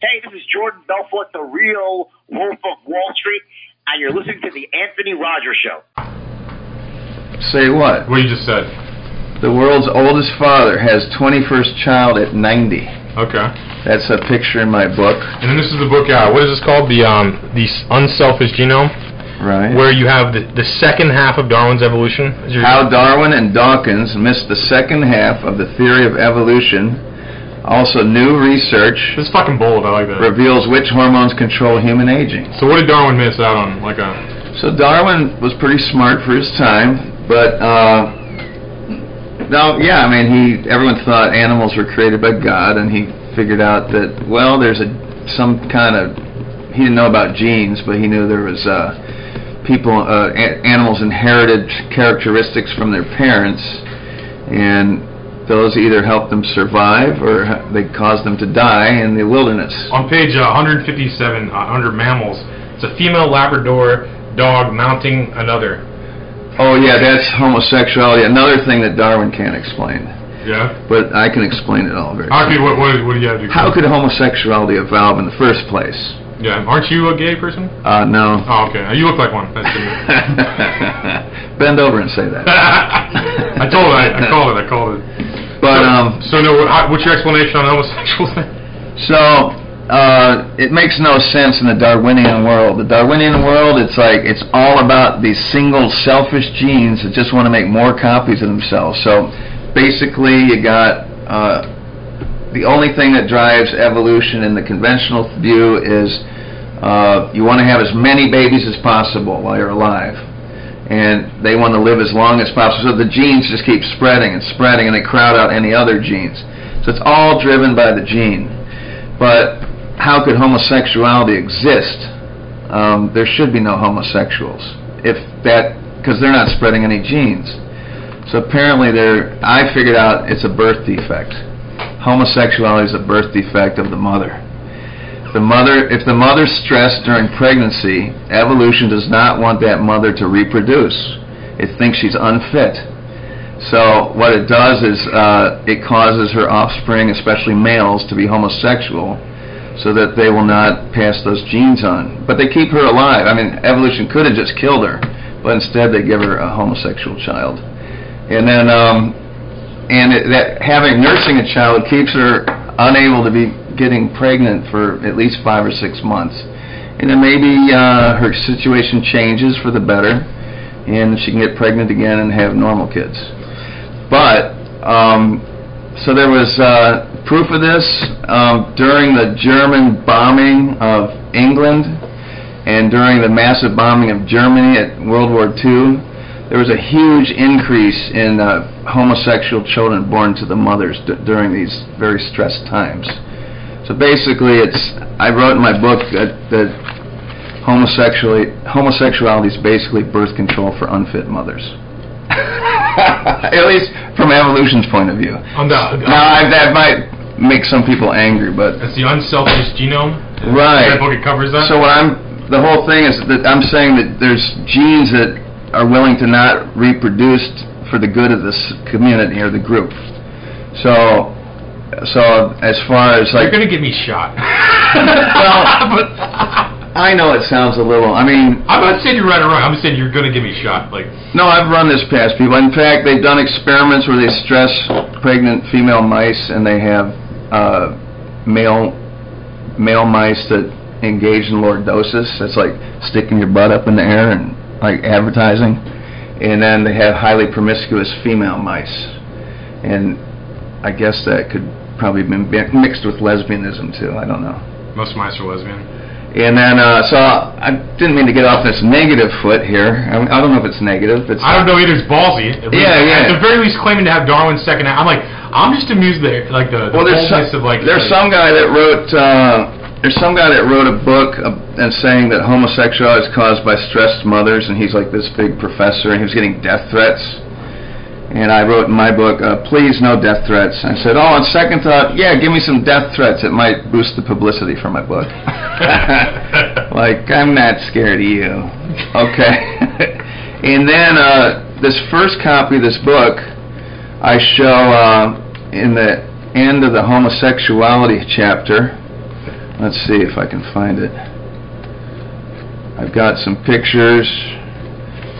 Hey, this is Jordan Belfort, the real Wolf of Wall Street, and you're listening to the Anthony Rogers Show. Say what? What you just said. The world's oldest father has 21st child at 90. Okay. That's a picture in my book. And then this is the book. Uh, what is this called? The um, the Unselfish Genome, Right. where you have the, the second half of Darwin's evolution. Is your- How Darwin and Dawkins missed the second half of the theory of evolution. Also, new research This is fucking bold. I like that. reveals which hormones control human aging. So what did Darwin miss out on? Like a So Darwin was pretty smart for his time, but uh, no, yeah, I mean, he everyone thought animals were created by God, and he figured out that well, there's a some kind of he didn't know about genes, but he knew there was uh, people uh, a- animals inherited characteristics from their parents, and those either helped them survive or they caused them to die in the wilderness. on page uh, 157 uh, under mammals. It's a female Labrador dog mounting another. Oh yeah, that's homosexuality. Another thing that Darwin can't explain. Yeah. but I can explain it all very. How could what what, what do you have to? How could homosexuality evolve in the first place? Yeah. Aren't you a gay person? Uh, no. Oh, okay. You look like one. That's. Bend over and say that. I told it. I, I called it. I called it. But so, um, So no. what- how- What's your explanation on homosexuals? so uh, it makes no sense in the Darwinian world. The Darwinian world, it's like it's all about these single selfish genes that just want to make more copies of themselves. So basically, you got uh, the only thing that drives evolution in the conventional view is uh, you want to have as many babies as possible while you're alive. And they want to live as long as possible. So the genes just keep spreading and spreading and they crowd out any other genes. So it's all driven by the gene. But how could homosexuality exist? Um, there should be no homosexuals. If that, because they're not spreading any genes. So apparently there, I figured out it's a birth defect. Homosexuality is a birth defect of the mother. The mother, if the mother's stressed during pregnancy, evolution does not want that mother to reproduce. It thinks she's unfit. So what it does is uh, it causes her offspring, especially males, to be homosexual, so that they will not pass those genes on. But they keep her alive. I mean, evolution could have just killed her, but instead they give her a homosexual child. And then, um, and it, that having nursing a child keeps her unable to be getting pregnant for at least five or six months. And then maybe uh, her situation changes for the better, and she can get pregnant again and have normal kids. But um, so there was uh, proof of this um, during the German bombing of England and during the massive bombing of Germany at World War II. There was a huge increase in uh, homosexual children born to the mothers during these very stressed times. So basically, it's I wrote in my book that, that homosexuality homosexuality is basically birth control for unfit mothers. At least from evolution's point of view. On the, Now, I, that might make some people angry, but That's the unselfish genome. Right. That book it covers that. so what I'm the whole thing is that I'm saying that there's genes that are willing to not reproduce for the good of this community or the group. So, so as far as like You're gonna get me shot. Well, I know it sounds a little. I mean, I'm not saying you're right or wrong. I'm saying you're gonna get me shot. Like no, I've run this past people. In fact, they've done experiments where they stress pregnant female mice and they have uh, male male mice that engage in lordosis. That's like sticking your butt up in the air and like advertising. And then they have highly promiscuous female mice, and I guess that could probably be mi- mixed with lesbianism too. I don't know. most mice are lesbian. And then, uh, so I didn't mean to get off this negative foot here. I, mean, I don't know if it's negative. It's I don't know either. It's ballsy. Yeah, yeah. At the very least, claiming to have Darwin's second. I'm like, I'm just amused that like the, the Well, there's some, of like. there's like- some guy that wrote uh, there's some guy that wrote a book uh, and saying that homosexuality is caused by stressed mothers, and he's like this big professor, and he was getting death threats. And I wrote in my book, uh, please no death threats. I said, oh, on second thought, yeah, give me some death threats. It might boost the publicity for my book. like, I'm not scared of you. Okay. and then uh, this first copy of this book, I show uh, in the end of the homosexuality chapter. let's see if I can find it. I've got some pictures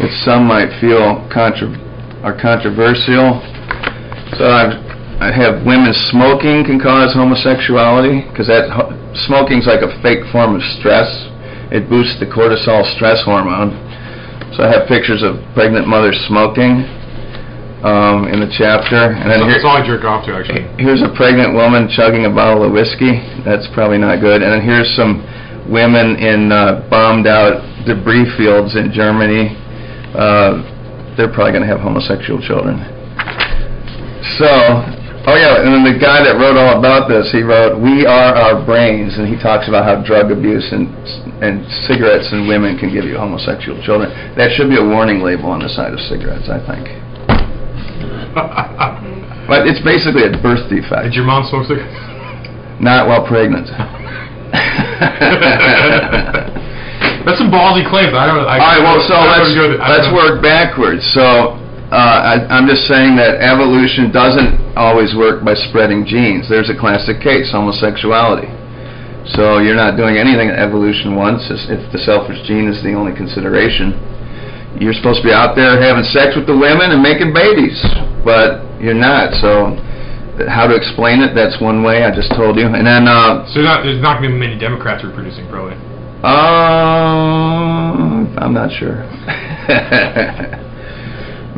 that some might feel contra- are controversial. So I've, I have women smoking can cause homosexuality because that smoking's like a fake form of stress. It boosts the cortisol stress hormone. So I have pictures of pregnant mothers smoking um, in the chapter, and then That's, here, that's all I jerk off to, actually. Here's a pregnant woman chugging a bottle of whiskey. That's probably not good. And then here's some women in uh, bombed out debris fields in Germany. Uh, they're probably going to have homosexual children. So, oh yeah, and then the guy that wrote all about this, he wrote "We Are Our Brains," and he talks about how drug abuse and and cigarettes and women can give you homosexual children. That should be a warning label on the side of cigarettes, I think. But it's basically a birth defect. Did your mom smoke cigarettes? Not while pregnant. That's some ballsy claims. I don't. I, All right, well, so I let's don't go to- let's work backwards. So uh, I, I'm just saying that evolution doesn't always work by spreading genes. There's a classic case, homosexuality. So you're not doing anything that evolution wants if if the selfish gene is the only consideration. You're supposed to be out there having sex with the women and making babies, but you're not. So how to explain it? That's one way. I just told you. And then uh, So not, there's not going to be many Democrats reproducing, probably. Um, I'm not sure.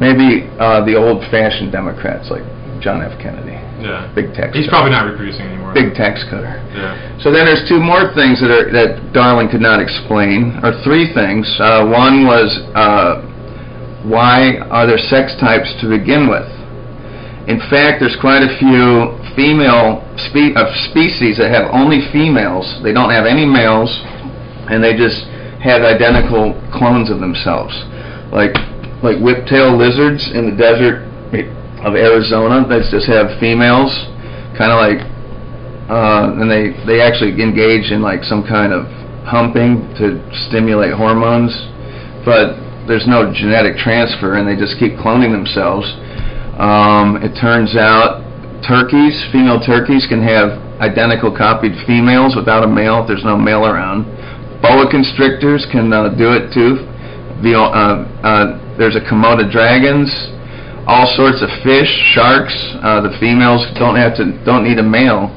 Maybe uh, the old-fashioned Democrats like John F. Kennedy, Yeah. big tax. He's cutter. probably not reproducing anymore. big tax cutter. Yeah. So then there's two more things that are that Darwin could not explain, or three things. Uh, one was uh, why are there sex types to begin with? In fact, there's quite a few female spe- of species that have only females. They don't have any males, and they just have identical clones of themselves, like like whiptail lizards in the desert of Arizona. They just have females, kind of like uh, and they they actually engage in like some kind of humping to stimulate hormones, but there's no genetic transfer, and they just keep cloning themselves. Um, it turns out turkeys, female turkeys, can have identical copied females without a male if there's no male around. Boa constrictors can uh, do it too. The, uh, uh, there's a Komodo dragons, all sorts of fish, sharks. Uh, the females don't have to don't need a male.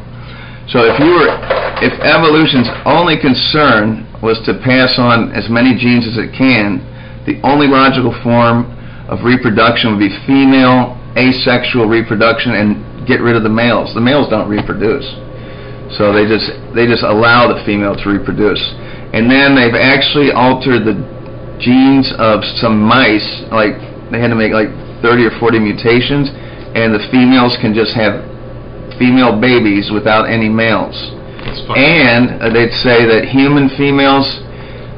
So if you were, if evolution's only concern was to pass on as many genes as it can, the only logical form of reproduction would be female asexual reproduction and get rid of the males. The males don't reproduce. So they just they just allow the female to reproduce. And then they've actually altered the genes of some mice, like they had to make like 30 or 40 mutations, and the females can just have female babies without any males. And uh, they'd say that human females,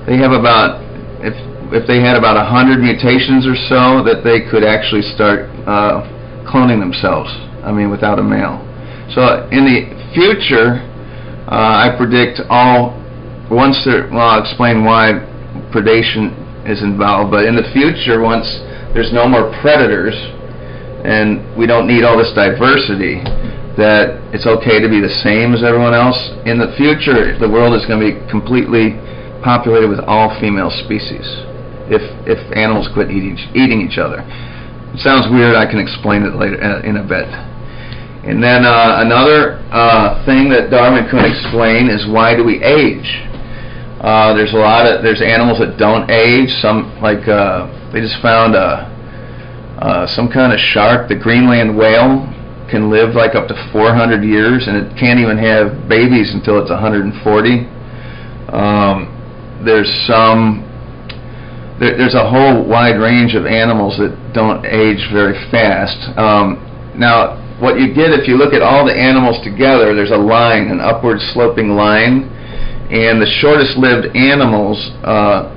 they have about, if if they had about a hundred mutations or so, that they could actually start uh, cloning themselves. I mean, without a male. So in the future, uh, I predict all. Once there, well, I'll explain why predation is involved. But in the future, once there's no more predators, and we don't need all this diversity, that it's okay to be the same as everyone else. In the future, the world is going to be completely populated with all female species if if animals quit eating eating each other. It sounds weird. I can explain it later uh, in a bit. And then uh, another uh, thing that Darwin couldn't explain is why do we age? Uh, there's a lot of there's animals that don't age. Some like uh, they just found a uh, some kind of shark, the Greenland whale, can live like up to 400 years, and it can't even have babies until it's 140. Um, there's some there, there's a whole wide range of animals that don't age very fast. Um, now, what you get if you look at all the animals together, there's a line, an upward sloping line, and the shortest lived animals uh,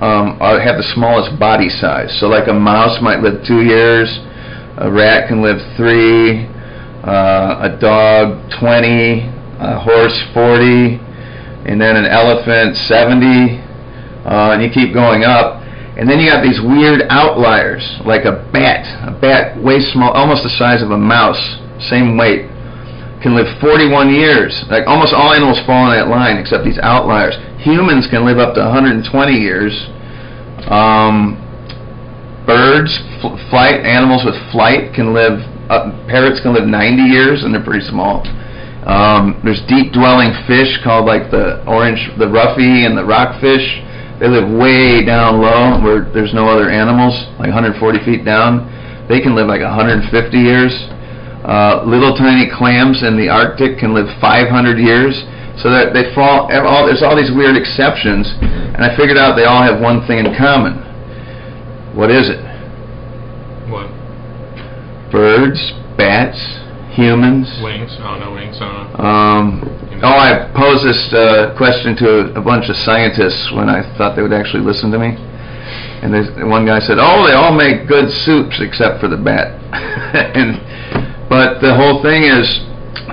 um, are, have the smallest body size. So, like a mouse might live two years, a rat can live three, uh, a dog 20, a horse 40, and then an elephant 70, uh, and you keep going up. And then you got these weird outliers, like a bat, a bat way small, almost the size of a mouse, same weight, can live 41 years. Like almost all animals fall in that line, except these outliers. Humans can live up to 120 years. Um, birds, fl- flight animals with flight can live. Uh, parrots can live 90 years, and they're pretty small. Um, there's deep dwelling fish called like the orange, the roughy, and the rockfish. They live way down low where there's no other animals, like 140 feet down. They can live like 150 years. Uh, little tiny clams in the Arctic can live 500 years. So that they fall. All, there's all these weird exceptions, and I figured out they all have one thing in common. What is it? What? Birds, bats, humans. Wings? Oh, no wings. Oh, no. Um, oh, I posed this uh, question to a bunch of scientists when I thought they would actually listen to me. And one guy said, "Oh, they all make good soups except for the bat." and but the whole thing is,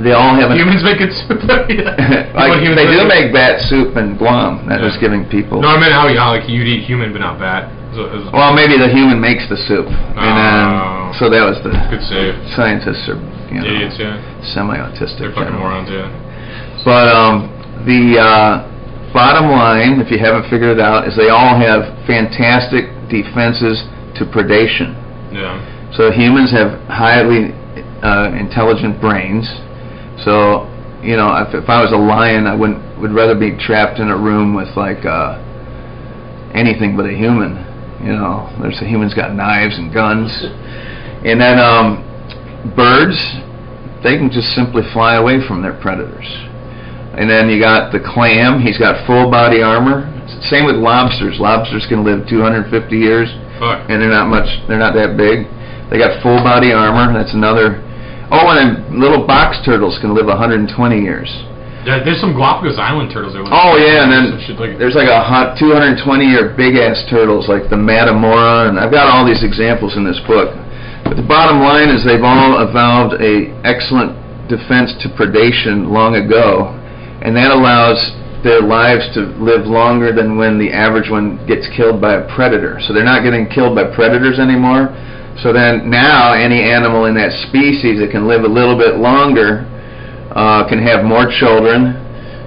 they all have an Humans make it soup. Yeah. like, they do make? bat soup in Guam. That was Yeah. giving people. No, I meant how, how like you'd eat human but not bat. It was- Well, maybe the human makes the soup, and then Oh. so that was the Good save. scientists are you know Idiots, yeah. semi-autistic. They're fucking morons, yeah. But um, the uh, bottom line, if you haven't figured it out, is they all have fantastic defenses to predation. Yeah. So humans have highly uh, intelligent brains. So you know, if, if I was a lion, I wouldn't would rather be trapped in a room with like uh, anything but a human. You know, there's a human's got knives and guns, and then um, birds, they can just simply fly away from their predators. And then you got the clam. He's got full body armor. Same with lobsters. Lobsters can live 250 years Fuck. and they're not much. They're not that big. They got full body armor. That's another. Oh, and little box turtles can live 120 years. There's some Galapagos Island turtles. There. Oh yeah, and then like, there's like a hot 220 year big ass turtles like the Matamora, and I've got all these examples in this book. But the bottom line is they've all evolved a excellent defense to predation long ago, and that allows their lives to live longer than when the average one gets killed by a predator. So they're not getting killed by predators anymore. So then now any animal in that species that can live a little bit longer uh, can have more children,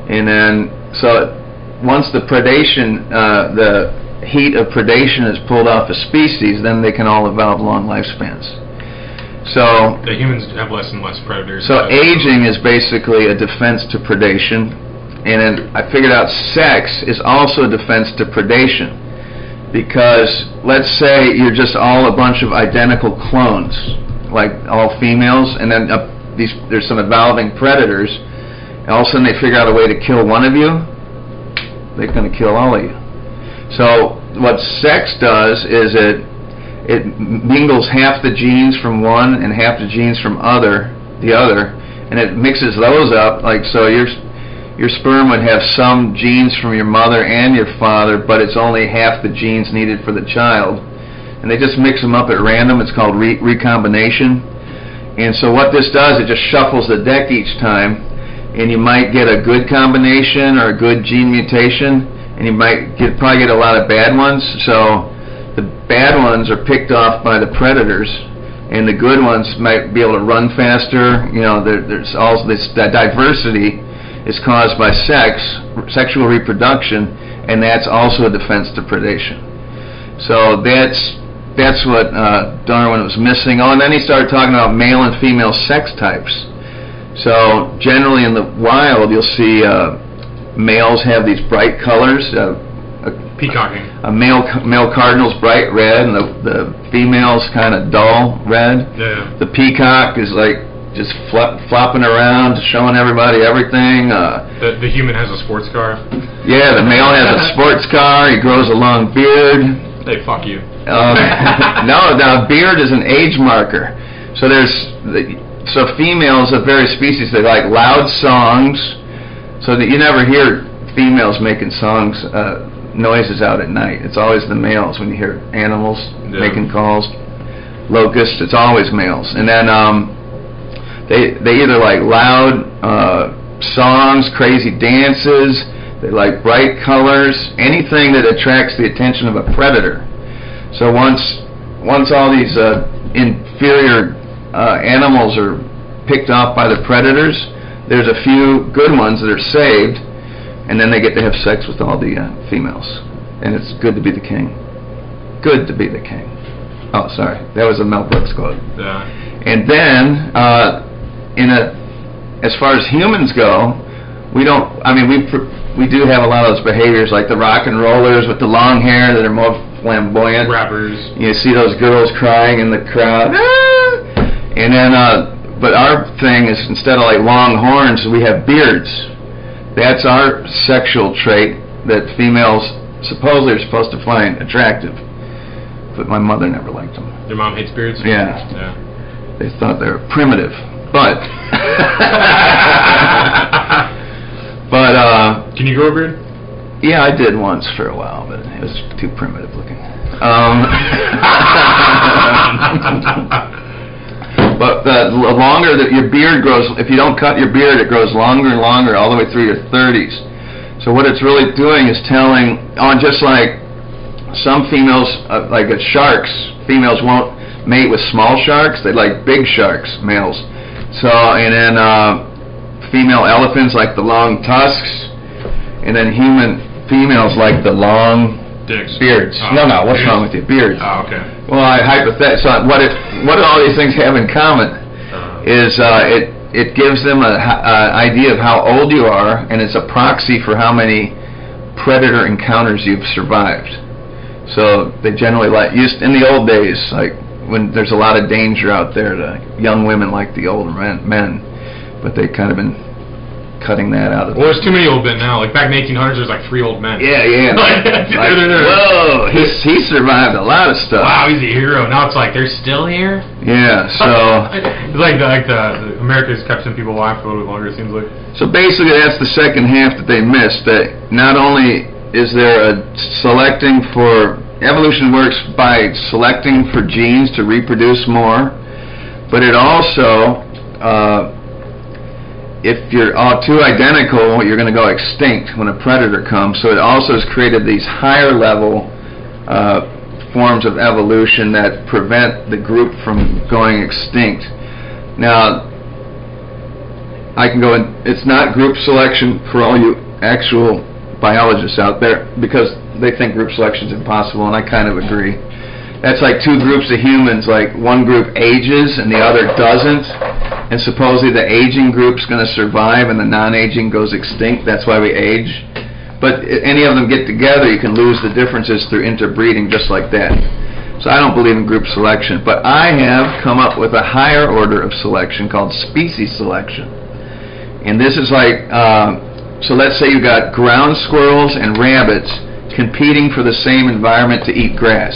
and then so once the predation, uh, the heat of predation is pulled off a species, then they can all evolve long lifespans. So the humans have less and less predators. so aging is basically a defense to predation, and then I figured out sex is also a defense to predation. Because let's say you're just all a bunch of identical clones, like all females, and then uh, these there's some evolving predators, and all of a sudden they figure out a way to kill one of you, they're going to kill all of you. So what sex does is it it mingles half the genes from one and half the genes from other the other, and it mixes those up. Like so, your your sperm would have some genes from your mother and your father, but it's only half the genes needed for the child. And they just mix them up at random. It's called re- recombination. And so what this does, it just shuffles the deck each time, and you might get a good combination or a good gene mutation, and you might get probably get a lot of bad ones. So the bad ones are picked off by the predators, and the good ones might be able to run faster. You know, there, there's also this diversity is caused by sex, sexual reproduction, and that's also a defense to predation. So that's that's what uh, Darwin was missing. Oh, and then he started talking about male and female sex types. So generally in the wild, you'll see uh, males have these bright colors. Uh, peacocking. a male male cardinal's bright red, and the the female's kind of dull red. Yeah. The peacock is like just flop, flopping around, showing everybody everything. Uh, The the human has a sports car. yeah, the male has a sports car. He grows a long beard. Hey, fuck you. Um, no, the beard is an age marker. So there's the, so females of various species they like loud songs, so that you never hear females making songs uh, noises out at night. It's always the males when you hear animals Yeah. making calls. Locusts, it's always males, and then um, they they either like loud uh, songs, crazy dances. They like bright colors, anything that attracts the attention of a predator. So once once all these uh, inferior uh, animals are picked off by the predators, there's a few good ones that are saved, and then they get to have sex with all the uh, females, and it's good to be the king. Good to be the king. Oh, sorry, that was a Mel Brooks quote. Yeah. And then, uh, in a, as far as humans go, we don't. I mean, we pr- we do have a lot of those behaviors, like the rock and rollers with the long hair that are more flamboyant. Rappers. You see those girls crying in the crowd, "Ah!" and then. Uh, but our thing is instead of like long horns, we have beards. That's our sexual trait that females supposedly are supposed to find attractive. But my mother never liked them. Your mom hates beards. Yeah. Yeah. They thought they were primitive. But but uh Can you grow a beard? yeah, I did once for a while, but it was too primitive looking. Um But the longer that your beard grows, if you don't cut your beard, it grows longer and longer all the way through your 30s. So what it's really doing is telling, on just like some females, uh, like sharks, females won't mate with small sharks. They like big sharks, males. So and then uh, female elephants like the long tusks, and then human females like the long Dicks. beards. Oh, no, no, what's beards. wrong with you? Beards. Oh, okay. Well, I hypothet- so what it what do all these things have in common Uh, is uh, it it gives them a, h- a idea of how old you are, and it's a proxy for how many predator encounters you've survived. So they generally like used in the old days, like when there's a lot of danger out there to young women like the older men, men but they've kind of been cutting that out of. well, there's too many old men now. Like back in the 1800s, there's like three old men. Yeah, yeah. Like, Like, whoa, he he survived a lot of stuff. Wow, he's a hero. Now it's like they're still here. Yeah, so. it's like the, like the, the America's kept some people alive for a little bit longer. It seems like. So basically, that's the second half that they missed. That not only is there a selecting for evolution works by selecting for genes to reproduce more, but it also, uh, if you're all too identical, you're going to go extinct when a predator comes. So it also has created these higher level uh, forms of evolution that prevent the group from going extinct. Now, I can go in. It's not group selection for all you actual biologists out there because they think group selection is impossible, and I kind of agree. That's like two groups of humans. Like one group ages and the other doesn't, and supposedly the aging group's going to survive and the non-aging goes extinct. That's why we age. But any of them get together, you can lose the differences through interbreeding just like that. So I don't believe in group selection, but I have come up with a higher order of selection called species selection. And this is like, um, so let's say you've got ground squirrels and rabbits competing for the same environment to eat grass.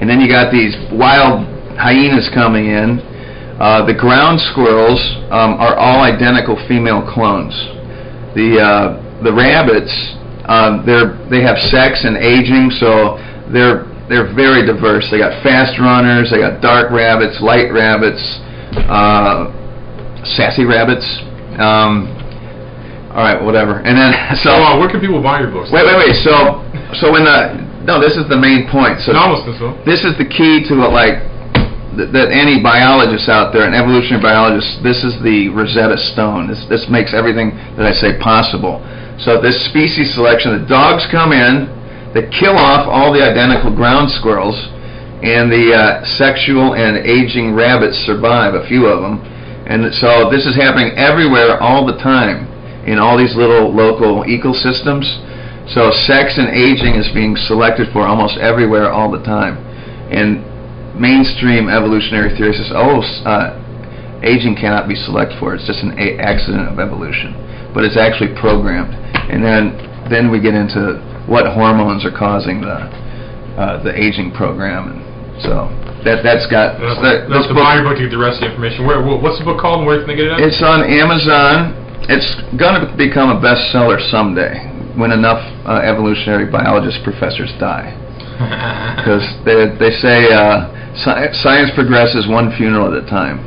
And then you got these wild hyenas coming in. Uh, the ground squirrels um, are all identical female clones. The uh, the rabbits, um, they're they have sex and aging, so they're they're very diverse. They got fast runners, they got dark rabbits, light rabbits, uh, sassy rabbits. Um, all right, whatever. And then so uh, where can people buy your books? wait, wait, wait. So so when the no, this is the main point. So this is the key to what, like th- that any biologist out there, an evolutionary biologist, this is the Rosetta Stone. This this makes everything that I say possible. So this species selection, the dogs come in, they kill off all the identical ground squirrels, and the uh, sexual and aging rabbits survive, a few of them. And so this is happening everywhere all the time in all these little local ecosystems. So sex and aging is being selected for almost everywhere all the time. And mainstream evolutionary theory says, oh, uh, aging cannot be selected for. It's just an a- accident of evolution. But it's actually programmed. And then, then we get into what hormones are causing the, uh, the aging program. And so that, that's got... That's, that- that's to book- buy your book to get the rest of the information. Where, what's the book called and where can they get it at? it's on Amazon. It's going to become a bestseller someday when enough uh, evolutionary biologist professors die. Because they, they say uh, sci- science progresses one funeral at a time.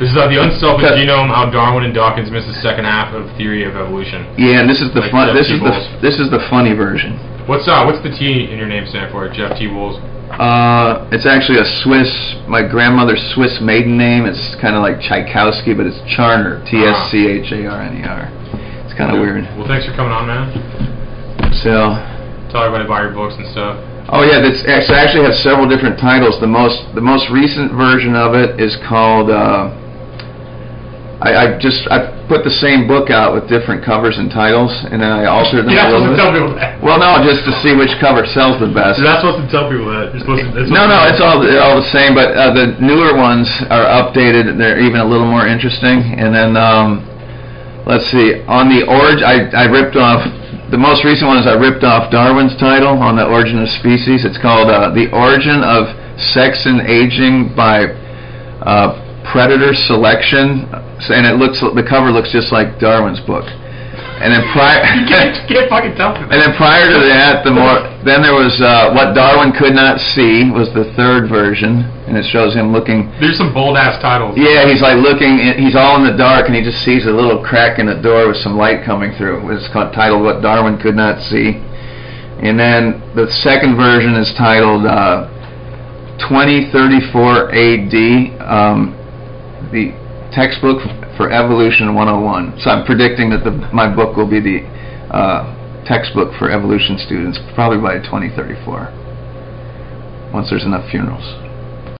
this is uh, the unselfish genome: How Darwin and Dawkins missed the second half of theory of evolution. yeah, and this is the Like fun. Jeff This T. is the this is the funny version. What's uh, what's the T in your name stand for? Jeff T. Bowles. Uh, it's actually a Swiss, my grandmother's Swiss maiden name. It's kind of like Tchaikovsky, but it's Charner, T-S-C-H-A-R-N-E-R. It's kind of weird. Well, thanks for coming on, man. So, Tell everybody about your books and stuff. oh yeah, this actually has several different titles. The most, the most recent version of it is called. Uh, I, I just I put the same book out with different covers and titles, and then I altered them You're a not little supposed to tell bit. people that. Well, no, just to see which cover sells the best. You're not supposed to tell people that. You're supposed to. No, no, it's all they're all the same, but uh, the newer ones are updated. and They're even a little more interesting. And then um, let's see, on the origin, I, I ripped off the most recent one is I ripped off Darwin's title on the origin of species. It's called uh, "The Origin of Sex and Aging" by uh, Predator Selection, and it looks the cover looks just like Darwin's book. And then prior. You can't, you can't fucking tell. And then prior to that, the more then there was uh, what Darwin could not see was the third version, and it shows him looking. There's some bold ass titles. Yeah, he's like looking. He's all in the dark, and he just sees a little crack in the door with some light coming through. It's called, titled "What Darwin Could Not See." And then the second version is titled uh, 2034 AD, um, the textbook for Evolution 101. So I'm predicting that the, my book will be the uh, textbook for evolution students probably by 2034, once there's enough funerals.